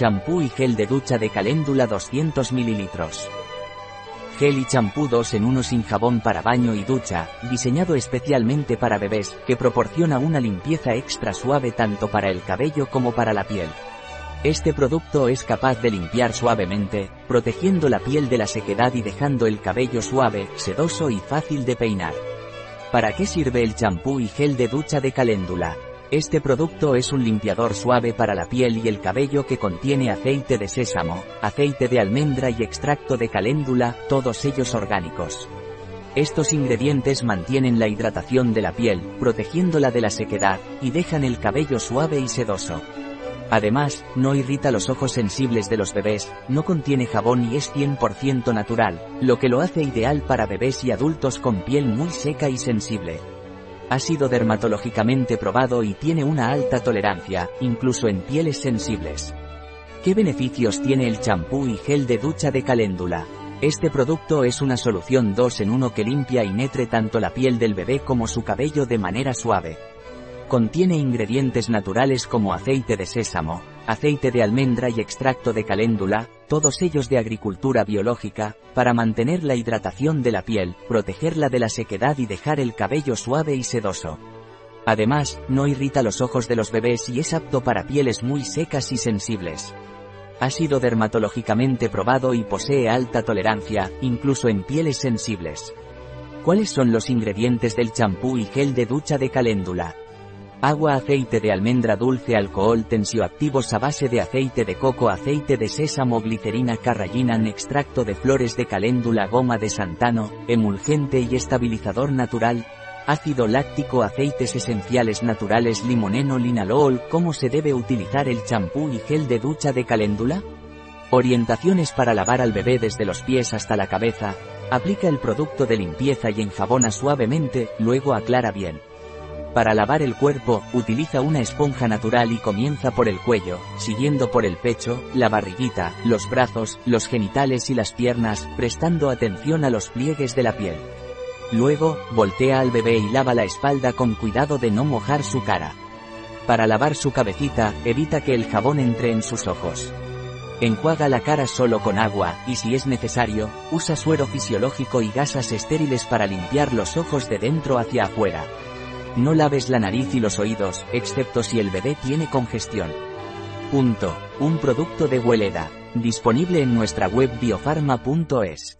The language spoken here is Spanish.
Champú y gel de ducha de caléndula 200 ml. Gel y champú 2 en 1 sin jabón para baño y ducha, diseñado especialmente para bebés, que proporciona una limpieza extra suave tanto para el cabello como para la piel. Este producto es capaz de limpiar suavemente, protegiendo la piel de la sequedad y dejando el cabello suave, sedoso y fácil de peinar. ¿Para qué sirve el champú y gel de ducha de caléndula? Este producto es un limpiador suave para la piel y el cabello que contiene aceite de sésamo, aceite de almendra y extracto de caléndula, todos ellos orgánicos. Estos ingredientes mantienen la hidratación de la piel, protegiéndola de la sequedad, y dejan el cabello suave y sedoso. Además, no irrita los ojos sensibles de los bebés, no contiene jabón y es 100% natural, lo que lo hace ideal para bebés y adultos con piel muy seca y sensible. Ha sido dermatológicamente probado y tiene una alta tolerancia, incluso en pieles sensibles. ¿Qué beneficios tiene el champú y gel de ducha de caléndula? Este producto es una solución 2 en 1 que limpia y netre tanto la piel del bebé como su cabello de manera suave. Contiene ingredientes naturales como aceite de sésamo, aceite de almendra y extracto de caléndula, todos ellos de agricultura biológica, para mantener la hidratación de la piel, protegerla de la sequedad y dejar el cabello suave y sedoso. Además, no irrita los ojos de los bebés y es apto para pieles muy secas y sensibles. Ha sido dermatológicamente probado y posee alta tolerancia, incluso en pieles sensibles. ¿Cuáles son los ingredientes del champú y gel de ducha de caléndula? Agua, aceite de almendra dulce, alcohol tensioactivos a base de aceite de coco, aceite de sésamo, glicerina, carrallinan, extracto de flores de caléndula, goma de santano, emulgente y estabilizador natural, ácido láctico, aceites esenciales naturales, limoneno, linalool, ¿cómo se debe utilizar el champú y gel de ducha de caléndula? Orientaciones para lavar al bebé desde los pies hasta la cabeza, aplica el producto de limpieza y enjabona suavemente, luego aclara bien. Para lavar el cuerpo, utiliza una esponja natural y comienza por el cuello, siguiendo por el pecho, la barriguita, los brazos, los genitales y las piernas, prestando atención a los pliegues de la piel. Luego, voltea al bebé y lava la espalda con cuidado de no mojar su cara. Para lavar su cabecita, evita que el jabón entre en sus ojos. Enjuaga la cara solo con agua, y si es necesario, usa suero fisiológico y gasas estériles para limpiar los ojos de dentro hacia afuera. No laves la nariz y los oídos, excepto si el bebé tiene congestión. Punto. Un producto de Hueleda. Disponible en nuestra web biofarma.es.